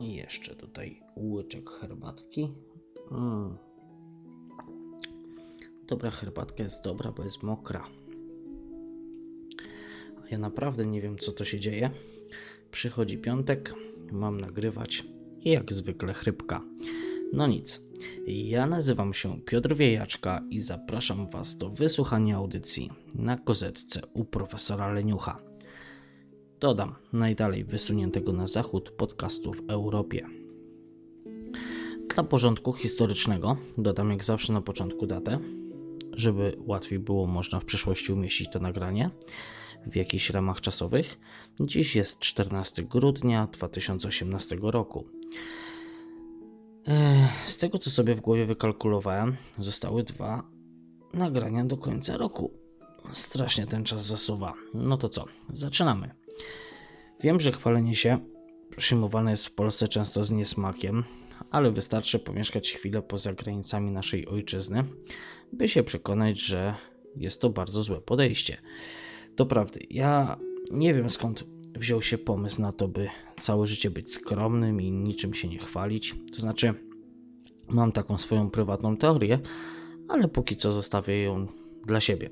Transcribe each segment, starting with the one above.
I jeszcze tutaj łyczek herbatki. Mm. Dobra herbatka jest dobra, bo jest mokra. A ja naprawdę nie wiem, co to się dzieje. Przychodzi piątek, mam nagrywać i jak zwykle chrypka. No nic. Ja nazywam się Piotr Wiejaczka i zapraszam Was do wysłuchania audycji na kozetce u profesora Leniucha. Dodam najdalej wysuniętego na zachód podcastu w Europie. Dla porządku historycznego dodam jak zawsze na początku datę, żeby łatwiej było można w przyszłości umieścić to nagranie w jakichś ramach czasowych. Dziś jest 14 grudnia 2018 roku. Z tego co sobie w głowie wykalkulowałem, zostały dwa nagrania do końca roku. Strasznie ten czas zasuwa. No to co, zaczynamy. Wiem, że chwalenie się przyjmowane jest w Polsce często z niesmakiem, ale wystarczy pomieszkać chwilę poza granicami naszej ojczyzny, by się przekonać, że jest to bardzo złe podejście. Doprawdy, ja nie wiem skąd wziął się pomysł na to, by całe życie być skromnym i niczym się nie chwalić. To znaczy, mam taką swoją prywatną teorię, ale póki co zostawię ją dla siebie.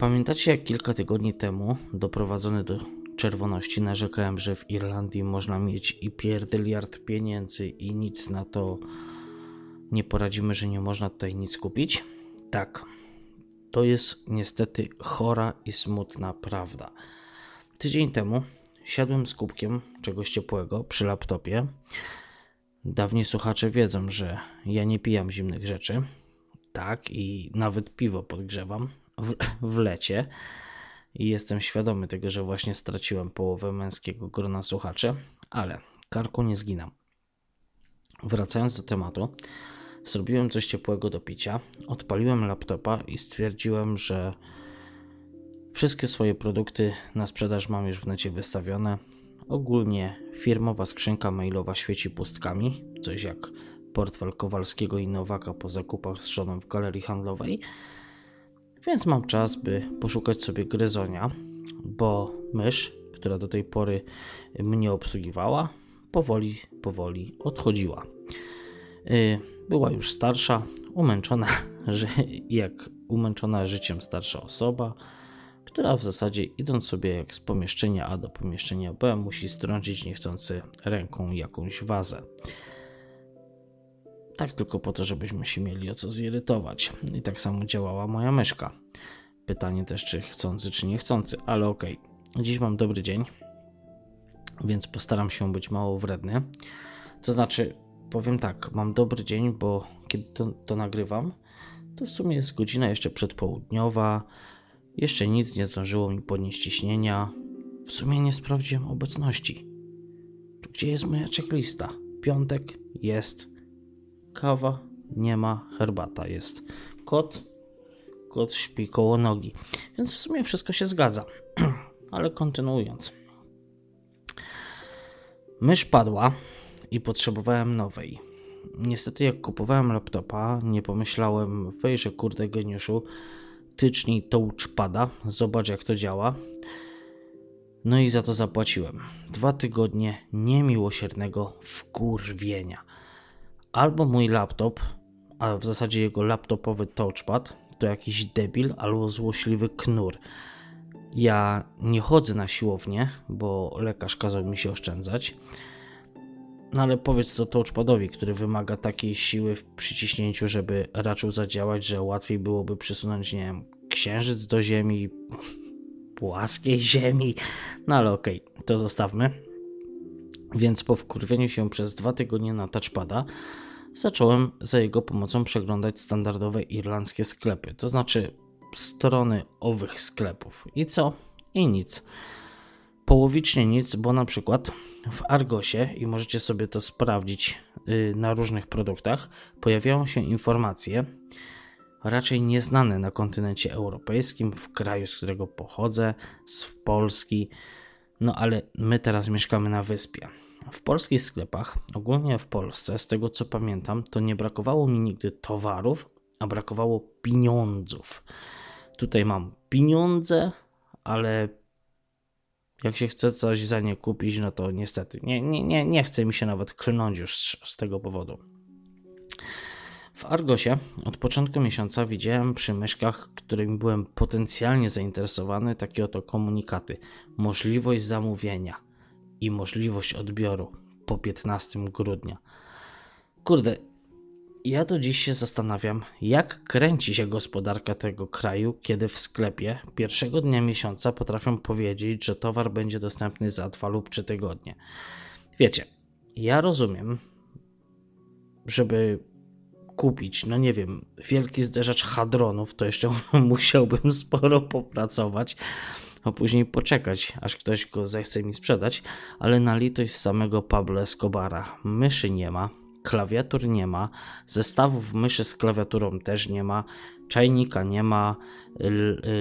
Pamiętacie, jak kilka tygodni temu doprowadzony do czerwoności narzekałem, że w Irlandii można mieć i pierdyliard pieniędzy i nic na to nie poradzimy, że nie można tutaj nic kupić? Tak, to jest niestety chora i smutna prawda. Tydzień temu siadłem z kubkiem czegoś ciepłego przy laptopie. Dawni słuchacze wiedzą, że ja nie pijam zimnych rzeczy. Tak, i nawet piwo podgrzewam w, w lecie. I jestem świadomy tego, że właśnie straciłem połowę męskiego grona słuchaczy, ale karku nie zginam. Wracając do tematu, zrobiłem coś ciepłego do picia, odpaliłem laptopa i stwierdziłem, że Wszystkie swoje produkty na sprzedaż mam już w necie wystawione. Ogólnie firmowa skrzynka mailowa świeci pustkami, coś jak portfel Kowalskiego i Nowaka po zakupach z żoną w galerii handlowej. Więc mam czas, by poszukać sobie gryzonia, bo mysz, która do tej pory mnie obsługiwała, powoli, powoli odchodziła. Y, była już starsza, umęczona, że jak umęczona życiem starsza osoba która w zasadzie idąc sobie jak z pomieszczenia A do pomieszczenia B musi strącić niechcący ręką jakąś wazę. Tak tylko po to, żebyśmy się mieli o co zirytować. I tak samo działała moja myszka. Pytanie też, czy chcący, czy niechcący, ale okej. Okay. Dziś mam dobry dzień, więc postaram się być mało wredny. To znaczy, powiem tak, mam dobry dzień, bo kiedy to, to nagrywam, to w sumie jest godzina jeszcze przedpołudniowa. Jeszcze nic nie zdążyło mi podnieść ciśnienia. W sumie nie sprawdziłem obecności. Gdzie jest moja checklista? Piątek jest. Kawa nie ma, herbata jest. Kot, kot śpi koło nogi. Więc w sumie wszystko się zgadza. Ale kontynuując. Mysz padła i potrzebowałem nowej. Niestety, jak kupowałem laptopa, nie pomyślałem, wejrzę kurde geniuszu, tyczni touchpada. Zobacz jak to działa. No i za to zapłaciłem. Dwa tygodnie niemiłosiernego wkurwienia. Albo mój laptop, a w zasadzie jego laptopowy touchpad, to jakiś debil albo złośliwy knur. Ja nie chodzę na siłownię, bo lekarz kazał mi się oszczędzać. No ale powiedz to touchpadowi, który wymaga takiej siły w przyciśnięciu, żeby raczył zadziałać, że łatwiej byłoby przesunąć, nie wiem, księżyc do Ziemi, płaskiej Ziemi. No ale okej, okay, to zostawmy. Więc po wkurwieniu się przez dwa tygodnie na touchpada, zacząłem za jego pomocą przeglądać standardowe irlandzkie sklepy, to znaczy strony owych sklepów. I co? I nic połowicznie nic, bo na przykład w Argosie, i możecie sobie to sprawdzić y, na różnych produktach, pojawiają się informacje, raczej nieznane na kontynencie europejskim, w kraju, z którego pochodzę, z Polski, no ale my teraz mieszkamy na wyspie. W polskich sklepach, ogólnie w Polsce, z tego co pamiętam, to nie brakowało mi nigdy towarów, a brakowało pieniądzów. Tutaj mam pieniądze, ale Jak się chce coś za nie kupić, no to niestety nie, nie, nie, nie chce mi się nawet klnąć już z, z tego powodu. W Argosie od początku miesiąca widziałem przy myszkach, którymi byłem potencjalnie zainteresowany, takie oto komunikaty. Możliwość zamówienia i możliwość odbioru po 15 grudnia. Kurde, ja do dziś się zastanawiam, jak kręci się gospodarka tego kraju, kiedy w sklepie pierwszego dnia miesiąca potrafią powiedzieć, że towar będzie dostępny za dwa lub trzy tygodnie. Wiecie, ja rozumiem, żeby kupić, no nie wiem, wielki zderzacz hadronów, to jeszcze musiałbym sporo popracować, a później poczekać, aż ktoś go zechce mi sprzedać, ale na litość samego Pablo Escobara. Myszy nie ma, klawiatur nie ma, zestawów myszy z klawiaturą też nie ma, czajnika nie ma,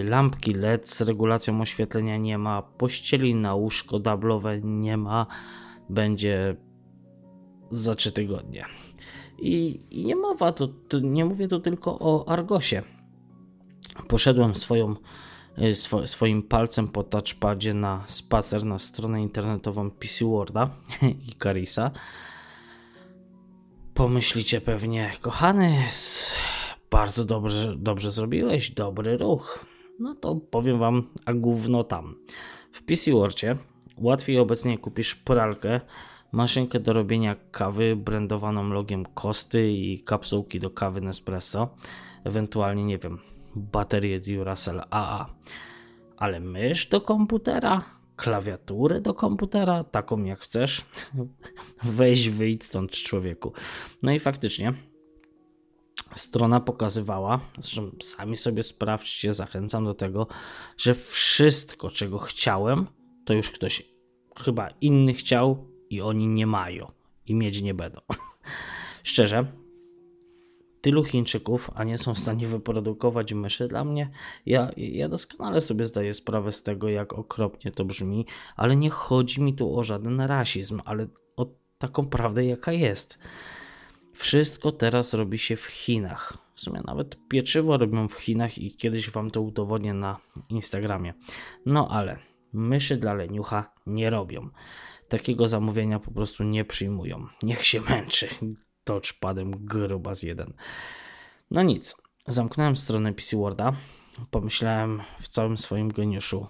lampki LED z regulacją oświetlenia nie ma, pościeli na łóżko dablowe nie ma, będzie za 3 tygodnie. I, i nie mowa, to, to, nie mówię tu tylko o Argosie. Poszedłem swoją, swo, swoim palcem po touchpadzie na spacer na stronę internetową PC Worda i Carisa. Pomyślicie pewnie, kochany, bardzo dobrze, dobrze zrobiłeś, dobry ruch. No to powiem wam, a gówno tam. W PC Wordzie łatwiej obecnie kupisz pralkę maszynkę do robienia kawy brandowaną logiem Kosty i kapsułki do kawy Nespresso, ewentualnie, nie wiem, baterię Duracell AA. Ale mysz do komputera, klawiaturę do komputera, taką jak chcesz, weź wyjdź stąd człowieku. No i faktycznie strona pokazywała, zresztą sami sobie sprawdźcie, zachęcam do tego, że wszystko, czego chciałem, to już ktoś chyba inny chciał, i oni nie mają i mieć nie będą. Szczerze, tylu Chińczyków, a nie są w stanie wyprodukować myszy, dla mnie, ja, ja doskonale sobie zdaję sprawę z tego, jak okropnie to brzmi, ale nie chodzi mi tu o żaden rasizm, ale o taką prawdę, jaka jest. Wszystko teraz robi się w Chinach. W sumie nawet pieczywo robią w Chinach i kiedyś wam to udowodnię na Instagramie. No ale myszy dla leniucha nie robią takiego zamówienia po prostu nie przyjmują. Niech się męczy. Touchpadem gruba z jeden. No nic. Zamknąłem stronę PC Worda. Pomyślałem w całym swoim geniuszu.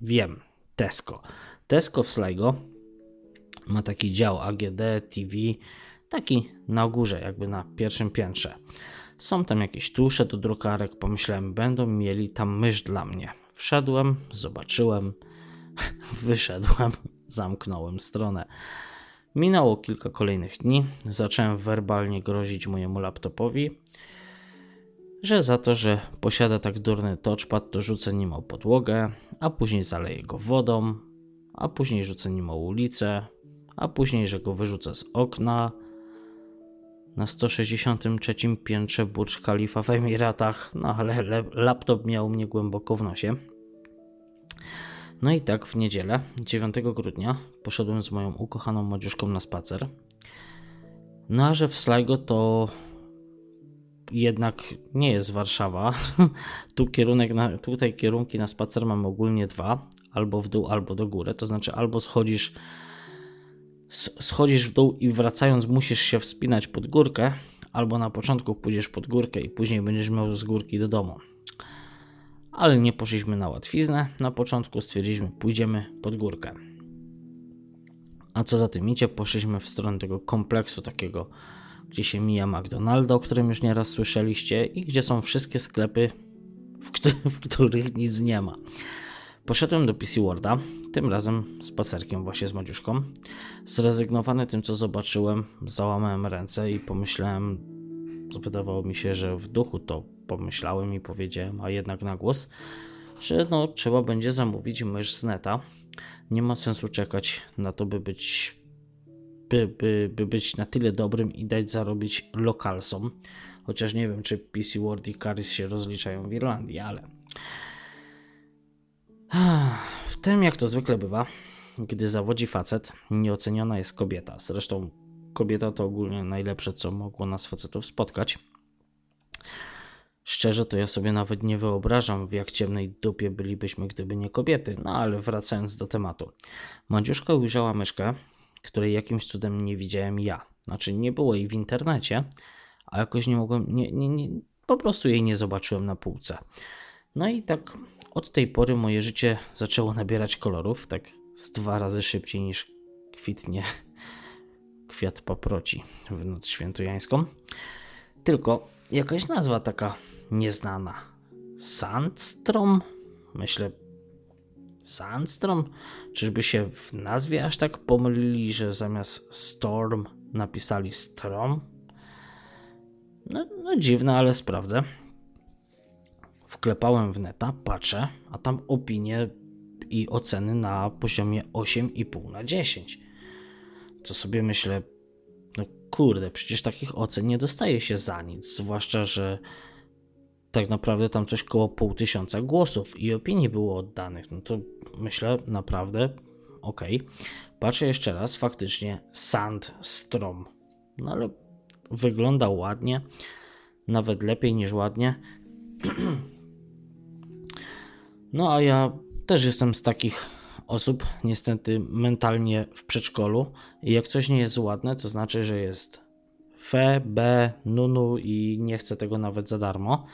Wiem. Tesco. Tesco w Sligo ma taki dział AGD, TV, taki na górze, jakby na pierwszym piętrze. Są tam jakieś tusze do drukarek. Pomyślałem, będą mieli tam mysz dla mnie. Wszedłem, zobaczyłem, wyszedłem zamknąłem stronę. Minęło kilka kolejnych dni. Zacząłem werbalnie grozić mojemu laptopowi, że za to, że posiada tak durny touchpad, to rzucę nim o podłogę, a później zaleję go wodą, a później rzucę nim o ulicę, a później, że go wyrzucę z okna na 163 piętrze Burj Khalifa w Emiratach, no ale laptop miał mnie głęboko w nosie. No i tak w niedzielę, 9 grudnia, poszedłem z moją ukochaną młodziuszką na spacer. No a że w Sligo to jednak nie jest Warszawa. tu kierunek na, tutaj kierunki na spacer mamy ogólnie dwa, albo w dół, albo do góry. To znaczy albo schodzisz schodzisz w dół i wracając musisz się wspinać pod górkę, albo na początku pójdziesz pod górkę i później będziesz miał z górki do domu ale nie poszliśmy na łatwiznę. Na początku stwierdziliśmy, pójdziemy pod górkę. A co za tym idzie, poszliśmy w stronę tego kompleksu takiego, gdzie się mija McDonalda, o którym już nieraz słyszeliście, i gdzie są wszystkie sklepy, w, w których nic nie ma. Poszedłem do PC Worda, tym razem spacerkiem właśnie z Madziuszką. Zrezygnowany tym, co zobaczyłem, załamałem ręce i pomyślałem, wydawało mi się, że w duchu to pomyślałem i powiedziałem, a jednak na głos, że no, trzeba będzie zamówić mysz z neta. Nie ma sensu czekać na to, by być, by, by, by być na tyle dobrym i dać zarobić lokalsom. Chociaż nie wiem, czy PC World i Caris się rozliczają w Irlandii, ale. W tym, jak to zwykle bywa, gdy zawodzi facet, nieoceniona jest kobieta. Zresztą kobieta to ogólnie najlepsze, co mogło nas facetów spotkać. Szczerze to ja sobie nawet nie wyobrażam, w jak ciemnej dupie bylibyśmy, gdyby nie kobiety. No ale wracając do tematu. Madziuszka ujrzała myszkę, której jakimś cudem nie widziałem ja. Znaczy nie było jej w internecie, a jakoś nie mogłem, nie, nie, nie, po prostu jej nie zobaczyłem na półce. No i tak od tej pory moje życie zaczęło nabierać kolorów, tak z dwa razy szybciej niż kwitnie kwiat paproci w noc świętojańską. Tylko jakaś nazwa taka nieznana. Sandstrom? Myślę, Sandstrom? Czyżby się w nazwie aż tak pomylili, że zamiast Storm napisali Strom? No, no dziwne, ale sprawdzę. Wklepałem w neta, patrzę, a tam opinie i oceny na poziomie 8,5 na 10. To sobie myślę, no kurde, przecież takich ocen nie dostaje się za nic, zwłaszcza, że tak naprawdę tam coś koło pół tysiąca głosów i opinii było oddanych. No to myślę naprawdę ok. Patrzę jeszcze raz, faktycznie Sandstrom. No ale wygląda ładnie, nawet lepiej niż ładnie. No a ja też jestem z takich osób, niestety mentalnie w przedszkolu. I jak coś nie jest ładne, to znaczy, że jest fe, b, nunu i nie chcę tego nawet za darmo.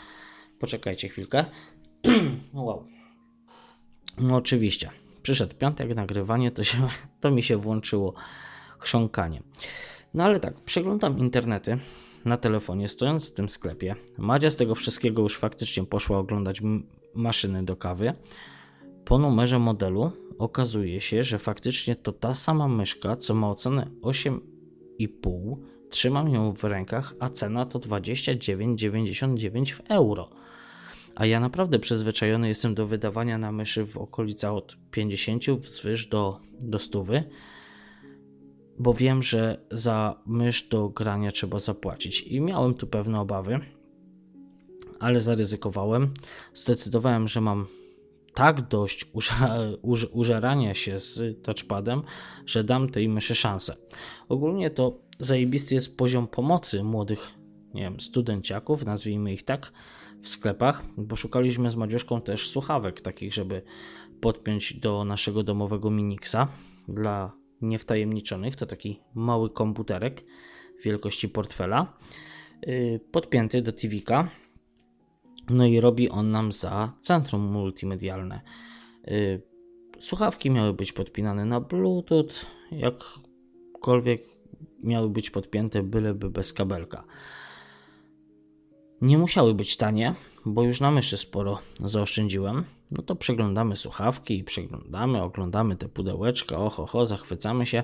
Poczekajcie chwilkę. wow. No oczywiście. Przyszedł piątek, nagrywanie, to, się, to mi się włączyło chrząkanie. No ale tak, przeglądam internety na telefonie, stojąc w tym sklepie. Madzia z tego wszystkiego już faktycznie poszła oglądać maszyny do kawy. Po numerze modelu okazuje się, że faktycznie to ta sama myszka, co ma ocenę 8,5. Trzymam ją w rękach, a cena to 29,99 w euro. A ja naprawdę przyzwyczajony jestem do wydawania na myszy w okolicach od 50 wzwyż do, do 100 bo wiem, że za mysz do grania trzeba zapłacić. I miałem tu pewne obawy, ale zaryzykowałem. Zdecydowałem, że mam tak dość użerania się z touchpadem, że dam tej myszy szansę. Ogólnie to zajebisty jest poziom pomocy młodych, nie wiem, studenciaków, nazwijmy ich tak, w sklepach, bo szukaliśmy z Madziuszką też słuchawek takich, żeby podpiąć do naszego domowego Minixa dla niewtajemniczonych. To taki mały komputerek wielkości portfela, yy, podpięty do TVka. No i robi on nam za centrum multimedialne. Yy, słuchawki miały być podpinane na Bluetooth, jakkolwiek miały być podpięte, byleby bez kabelka. Nie musiały być tanie, bo już na myszy sporo zaoszczędziłem. No to przeglądamy słuchawki i przeglądamy, oglądamy te pudełeczka, oho, oho, zachwycamy się.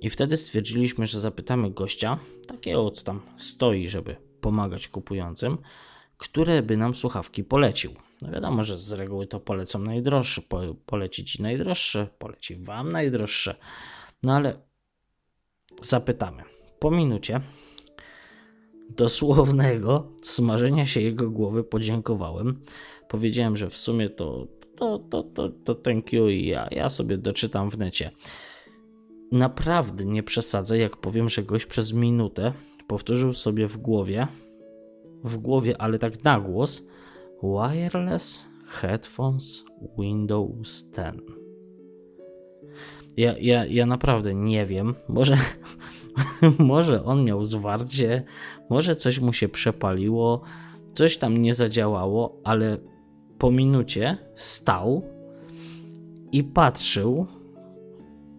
I wtedy stwierdziliśmy, że zapytamy gościa, takiego co tam stoi, żeby pomagać kupującym, które by nam słuchawki polecił. No wiadomo, że z reguły to polecą najdroższe, po, poleci ci najdroższe, poleci wam najdroższe. No ale zapytamy. Po minucie dosłownego smażenia się jego głowy podziękowałem. Powiedziałem, że w sumie to, to, to, to, to thank you i ja, ja sobie doczytam w necie. Naprawdę nie przesadzę, jak powiem, że gość przez minutę powtórzył sobie w głowie, w głowie, ale tak na głos, wireless headphones Windows 10. Ja, ja, ja naprawdę nie wiem, może, może on miał zwarcie, może coś mu się przepaliło, coś tam nie zadziałało, ale po minucie stał i patrzył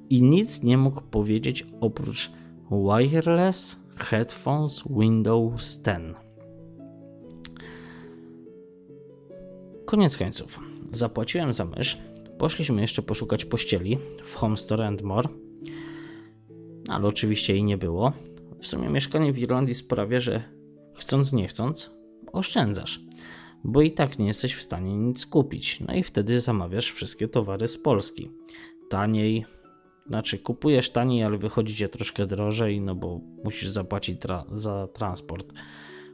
i nic nie mógł powiedzieć oprócz wireless headphones Windows 10. Koniec końców. Zapłaciłem za mysz. Poszliśmy jeszcze poszukać pościeli w Home Store and More ale oczywiście jej nie było. W sumie mieszkanie w Irlandii sprawia, że chcąc nie chcąc, oszczędzasz, bo i tak nie jesteś w stanie nic kupić. No i wtedy zamawiasz wszystkie towary z Polski. Taniej, znaczy kupujesz taniej, ale wychodzi cię troszkę drożej, no bo musisz zapłacić tra za transport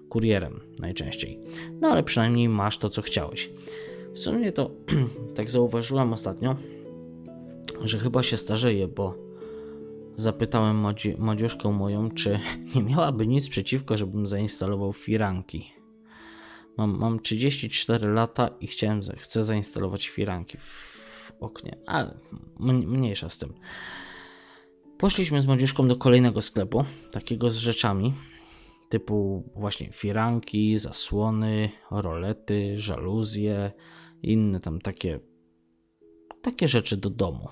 kurierem najczęściej. No ale przynajmniej masz to, co chciałeś. W sumie to tak zauważyłem ostatnio, że chyba się starzeję, bo Zapytałem Madzi Madziuszkę moją, czy nie miałaby nic przeciwko, żebym zainstalował firanki. Mam, mam 34 lata i chciałem, chcę zainstalować firanki w, w oknie, ale mniejsza z tym. Poszliśmy z Madziuszką do kolejnego sklepu, takiego z rzeczami, typu właśnie firanki, zasłony, rolety, żaluzje, inne tam takie, takie rzeczy do domu.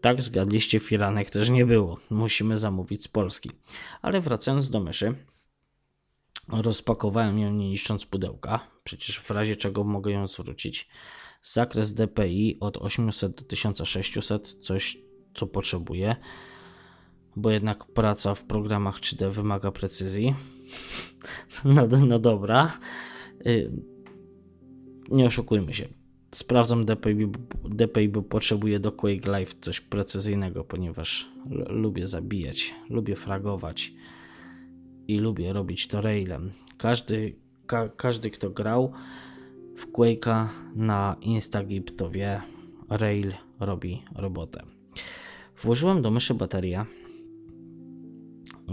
Tak, zgadliście, firanek też nie było. Musimy zamówić z Polski. Ale wracając do myszy, rozpakowałem ją nie niszcząc pudełka, przecież w razie czego mogę ją zwrócić. Zakres DPI od 800 do 1600, coś co potrzebuję, bo jednak praca w programach 3D wymaga precyzji. No, no dobra. Nie oszukujmy się. Sprawdzam DPI, DPI, bo potrzebuję do Quake Live coś precyzyjnego, ponieważ lubię zabijać, lubię fragować i lubię robić to railem. Każdy, ka każdy kto grał w Quake'a na Instagip to wie, rail robi robotę. Włożyłem do myszy baterię,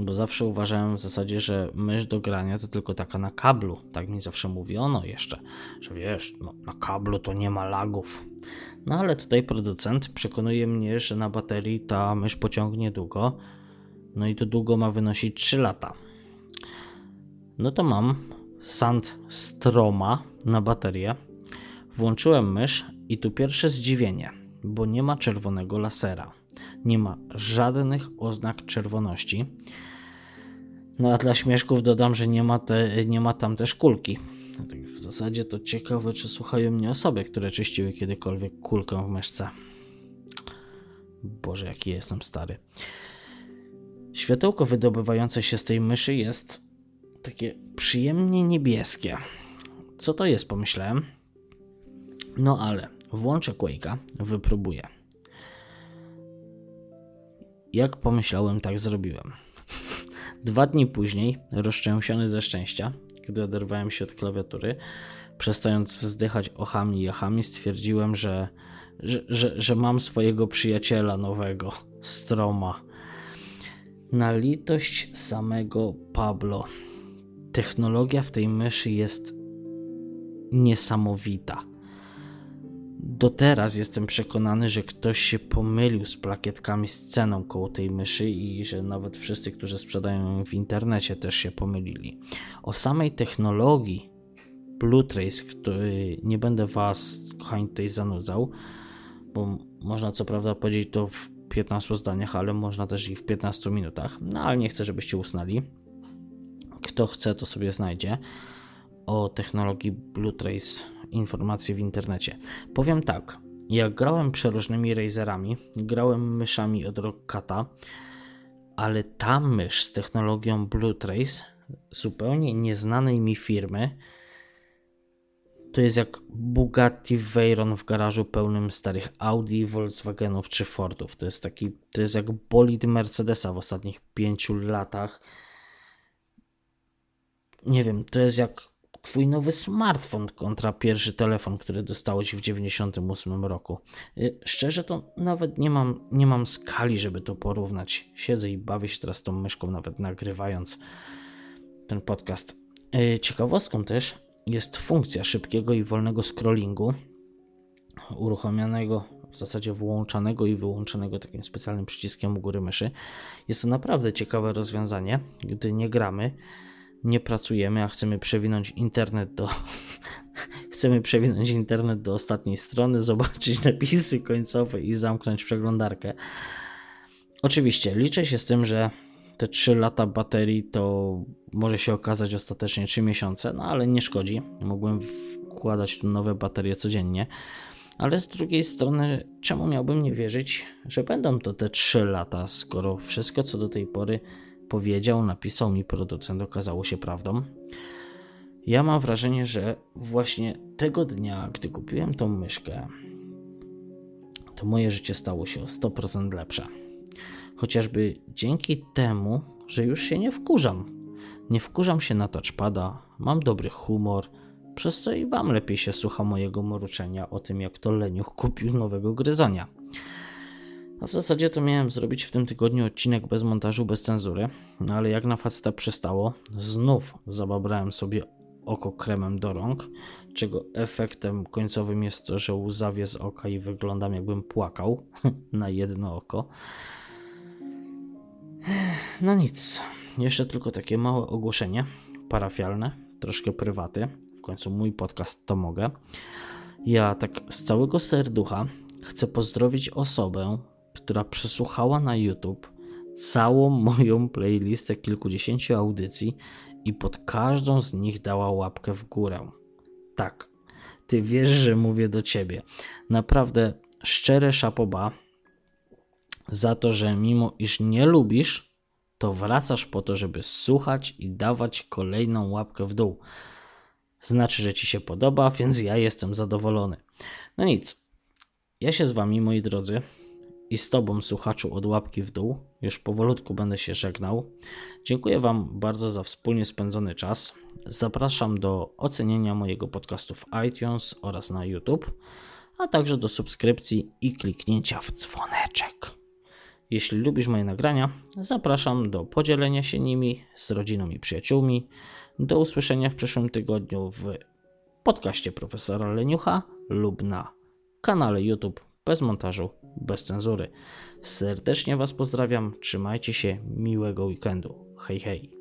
bo zawsze uważałem w zasadzie, że mysz do grania to tylko taka na kablu. Tak mi zawsze mówiono jeszcze, że wiesz, no, na kablu to nie ma lagów. No ale tutaj producent przekonuje mnie, że na baterii ta mysz pociągnie długo. No i to długo ma wynosić 3 lata. No to mam Sand Stroma na baterię. Włączyłem mysz i tu pierwsze zdziwienie, bo nie ma czerwonego lasera nie ma żadnych oznak czerwoności. No a dla śmieszków dodam, że nie ma, te, nie ma tam też kulki. No tak w zasadzie to ciekawe, czy słuchają mnie osoby, które czyściły kiedykolwiek kulkę w myszce. Boże, jaki jestem stary. Światełko wydobywające się z tej myszy jest takie przyjemnie niebieskie. Co to jest, pomyślałem. No ale włączę Quake'a, wypróbuję. Jak pomyślałem, tak zrobiłem. Dwa dni później, rozczęsiony ze szczęścia, gdy oderwałem się od klawiatury, przestając wzdychać ochami i achami, stwierdziłem, że, że, że, że mam swojego przyjaciela nowego, Stroma. Na litość samego Pablo. Technologia w tej myszy jest niesamowita. Do teraz jestem przekonany, że ktoś się pomylił z plakietkami z ceną koło tej myszy i że nawet wszyscy, którzy sprzedają ją w internecie, też się pomylili. O samej technologii Bluetrace, który nie będę Was, kochani, tutaj zanudzał, bo można co prawda powiedzieć to w 15 zdaniach, ale można też i w 15 minutach. No ale nie chcę, żebyście usnęli. Kto chce, to sobie znajdzie o technologii Bluetrace informacje w internecie. Powiem tak, jak grałem przeróżnymi razerami, grałem myszami od Rockata, ale ta mysz z technologią Bluetrace, zupełnie nieznanej mi firmy, to jest jak Bugatti Veyron w garażu pełnym starych Audi, Volkswagenów czy Fordów. To jest taki, to jest jak bolid Mercedesa w ostatnich pięciu latach. Nie wiem, to jest jak twój nowy smartfon kontra pierwszy telefon, który dostałeś w 98 roku. Y, szczerze to nawet nie mam, nie mam skali, żeby to porównać. Siedzę i bawię się teraz tą myszką, nawet nagrywając ten podcast. Y, ciekawostką też jest funkcja szybkiego i wolnego scrollingu, uruchomionego, w zasadzie włączanego i wyłączonego takim specjalnym przyciskiem u góry myszy. Jest to naprawdę ciekawe rozwiązanie, gdy nie gramy nie pracujemy, a chcemy przewinąć internet do chcemy przewinąć internet do ostatniej strony, zobaczyć napisy końcowe i zamknąć przeglądarkę. Oczywiście liczę się z tym, że te 3 lata baterii to może się okazać ostatecznie 3 miesiące, no ale nie szkodzi. Mogłem wkładać tu nowe baterie codziennie. Ale z drugiej strony, czemu miałbym nie wierzyć, że będą to te 3 lata, skoro wszystko co do tej pory powiedział, napisał mi producent, okazało się prawdą. Ja mam wrażenie, że właśnie tego dnia, gdy kupiłem tą myszkę, to moje życie stało się o 100% lepsze. Chociażby dzięki temu, że już się nie wkurzam. Nie wkurzam się na touchpada, mam dobry humor, przez co i wam lepiej się słucha mojego mruczenia o tym, jak to Leniuch kupił nowego gryzonia. A w zasadzie to miałem zrobić w tym tygodniu odcinek bez montażu, bez cenzury, no ale jak na faceta przystało, znów zababrałem sobie oko kremem do rąk, czego efektem końcowym jest to, że łzawię z oka i wyglądam jakbym płakał na jedno oko. No nic, jeszcze tylko takie małe ogłoszenie parafialne, troszkę prywaty. W końcu mój podcast to mogę. Ja tak z całego serducha chcę pozdrowić osobę, która przesłuchała na YouTube całą moją playlistę kilkudziesięciu audycji i pod każdą z nich dała łapkę w górę. Tak, ty wiesz, że mówię do ciebie. Naprawdę szczere szapoba za to, że mimo iż nie lubisz, to wracasz po to, żeby słuchać i dawać kolejną łapkę w dół. Znaczy, że ci się podoba, więc ja jestem zadowolony. No nic. Ja się z wami, moi drodzy, i z Tobą, słuchaczu, od łapki w dół. Już powolutku będę się żegnał. Dziękuję Wam bardzo za wspólnie spędzony czas. Zapraszam do ocenienia mojego podcastu w iTunes oraz na YouTube, a także do subskrypcji i kliknięcia w dzwoneczek. Jeśli lubisz moje nagrania, zapraszam do podzielenia się nimi z rodziną i przyjaciółmi. Do usłyszenia w przyszłym tygodniu w podcaście profesora Leniucha lub na kanale YouTube bez montażu, bez cenzury. Serdecznie Was pozdrawiam, trzymajcie się, miłego weekendu. Hej, hej.